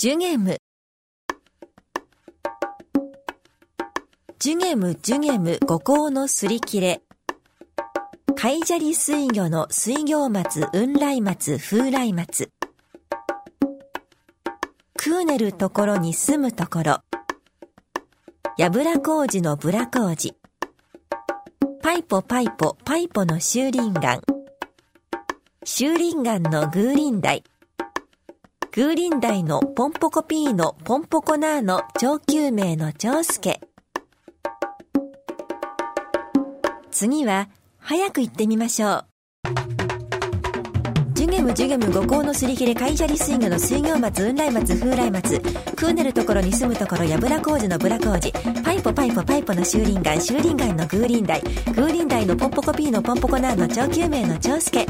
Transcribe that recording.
ジュゲム。ジュゲムジュゲム五行のすり切れ。海砂利水魚の水魚松雲来松風来松。クーネルところに住むところ。やぶら工事のブラ工事パイポパイポパイポの修林岩修林岩のグーリンダイグーリンダイのポンポコピーのポンポコナーの長久名の長介次は早く行ってみましょう。ジュゲムジュゲム五行のすり切れ海砂利水魚の水魚松雲来松風来松。クーネルところに住むところやぶら工事のブラ工事パイポパイポパイポの修林岩修林岩のグーリンダイ。グーリンダイのポンポコピーのポンポコナーの長久名の長介